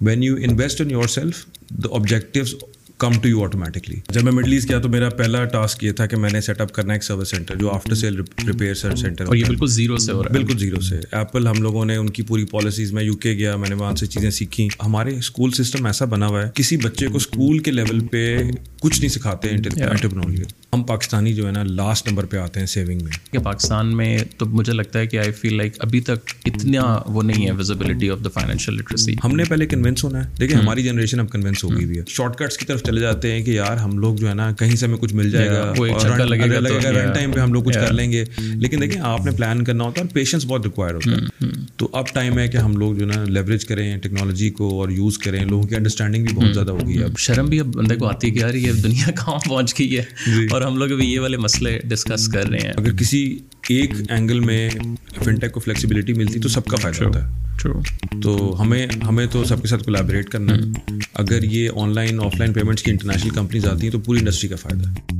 When you invest in yourself the objectives come to you automatically جب میں middle asset کیا تو میرا پہلا ٹاسک یہ تھا کہ میں نے سیٹ اپ کرنا ایک سروس سینٹر جو آفٹر سیل ریپیئر سینٹر اور یہ بالکل زیرو سے ہو رہا ہے. بالکل زیرو سے. ایپل ہم لوگوں نے ان کی پوری پالیسیز میں یو کے گیا میں نے وہاں سے چیزیں سیکھی۔ ہمارے اسکول سسٹم ایسا بنا ہوا ہے کسی بچے کو اسکول کے لیول پہ کچھ نہیں سکھاتے انٹرپرنولی ہم پاکستانی جو ہے نا لاسٹ نمبر پہ آتے ہیں سیونگ میں۔ کہ پاکستان میں تو مجھے لگتا ہے کہ آئی فیل لائک ابھی تک اتنا وہ نہیں ہے visibility of the financial literacy ہم نے پہلے کنوینس ہونا ہے۔ دیکھیں ہماری جنریشن اب کنوینس ہو گئی ہوئی ہے۔ شارٹ کٹس کی طرف چلے جاتے ہیں کہ یار ہم لوگ جو ہے نا کہیں سے ہمیں کچھ مل جائے گا۔ رن ٹائم پہ ہم لوگ کچھ کر لیں گے۔ لیکن دیکھیں آپ نے پلان کرنا ہوتا ہے اور پیشنس بہت ریکوائر ہوتا ہے۔ تو اب ٹائم ہے کہ ہم لوگ جو ہے نا لیوریج کریں ٹیکنالوجی کو اور یوز کریں۔ لوگوں کی انڈرسٹینڈنگ بھی بہت زیادہ ہوگی اب۔ شرم بھی اب بندے کو آتی ہے کہ یار یہ دنیا کہاں پہنچ گئی ہے؟ اور ہم لوگ ابھی یہ والے مسئلے ڈسکس کر رہے ہیں۔ اگر کسی ایک اینگل میں فنٹیک کو فلیکسیبلٹی ملتی تو سب کا فائدہ ہوتا ہے۔ تو ہمیں ہمیں تو سب کے ساتھ کولیبریٹ کرنا ہے۔ اگر یہ online offline payments کی انٹرنیشنل کمپنیز آتی ہیں تو پوری انڈسٹری کا فائدہ ہے۔